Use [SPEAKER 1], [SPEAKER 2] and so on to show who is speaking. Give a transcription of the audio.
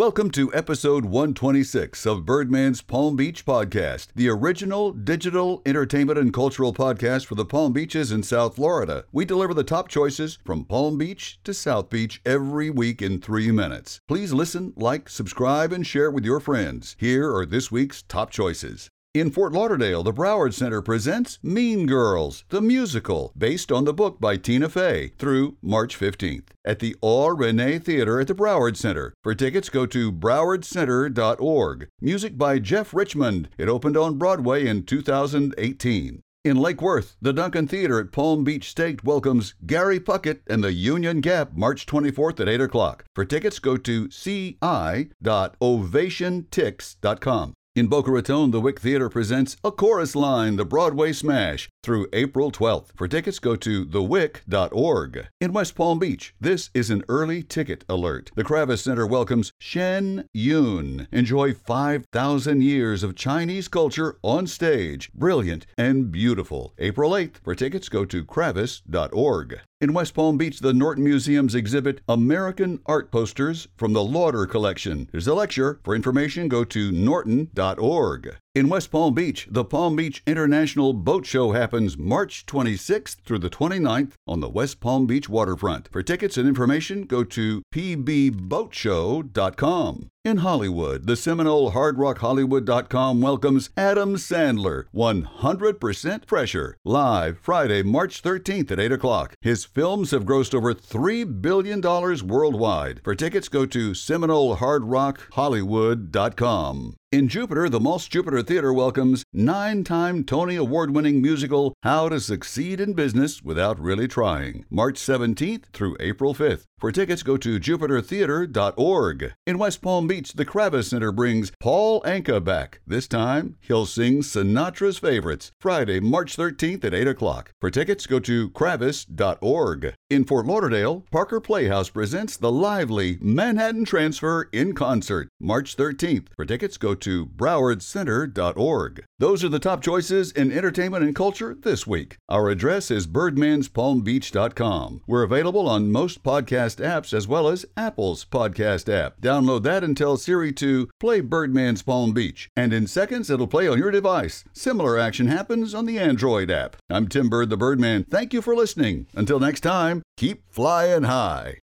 [SPEAKER 1] Welcome to episode 126 of Birdman's Palm Beach Podcast, the original digital entertainment and cultural podcast for the Palm Beaches in South Florida. We deliver the top choices from Palm Beach to South Beach every week in three minutes. Please listen, like, subscribe, and share with your friends. Here are this week's top choices. In Fort Lauderdale, the Broward Center presents Mean Girls, the musical, based on the book by Tina Fey, through March 15th at the Au Rene Theater at the Broward Center. For tickets, go to browardcenter.org. Music by Jeff Richmond. It opened on Broadway in 2018. In Lake Worth, the Duncan Theater at Palm Beach State welcomes Gary Puckett and the Union Gap March 24th at 8 o'clock. For tickets, go to ci.ovationtix.com. In Boca Raton, the Wick Theater presents A Chorus Line, the Broadway Smash, through April 12th. For tickets, go to thewick.org. In West Palm Beach, this is an early ticket alert. The Kravis Center welcomes Shen Yun. Enjoy 5,000 years of Chinese culture on stage. Brilliant and beautiful. April 8th. For tickets, go to kravis.org. In West Palm Beach, the Norton Museum's exhibit American Art Posters from the Lauder Collection. There's a lecture. For information, go to norton.org. In West Palm Beach, the Palm Beach International Boat Show happens March 26th through the 29th on the West Palm Beach waterfront. For tickets and information, go to pbboatshow.com. In Hollywood, the Seminole HardRockHollywood.com welcomes Adam Sandler, 100% Pressure, live Friday, March 13th at 8 o'clock. His films have grossed over $3 billion worldwide. For tickets, go to SeminoleHardRockHollywood.com. In Jupiter, the Maltz Jupiter Theater welcomes nine time Tony Award winning musical How to Succeed in Business Without Really Trying, March 17th through April 5th. For tickets, go to jupitertheater.org. In West Palm Beach, the Kravis Center brings Paul Anka back. This time, he'll sing Sinatra's favorites, Friday, March 13th at 8 o'clock. For tickets, go to kravis.org. In Fort Lauderdale, Parker Playhouse presents the lively Manhattan Transfer in concert, March 13th. For tickets, go to browardcenter.org. Those are the top choices in entertainment and culture this week. Our address is birdmanspalmbeach.com. We're available on most podcast apps as well as Apple's podcast app. Download that and tell Siri to play Birdman's Palm Beach, and in seconds it'll play on your device. Similar action happens on the Android app. I'm Tim Bird the Birdman. Thank you for listening. Until next time, keep flying high.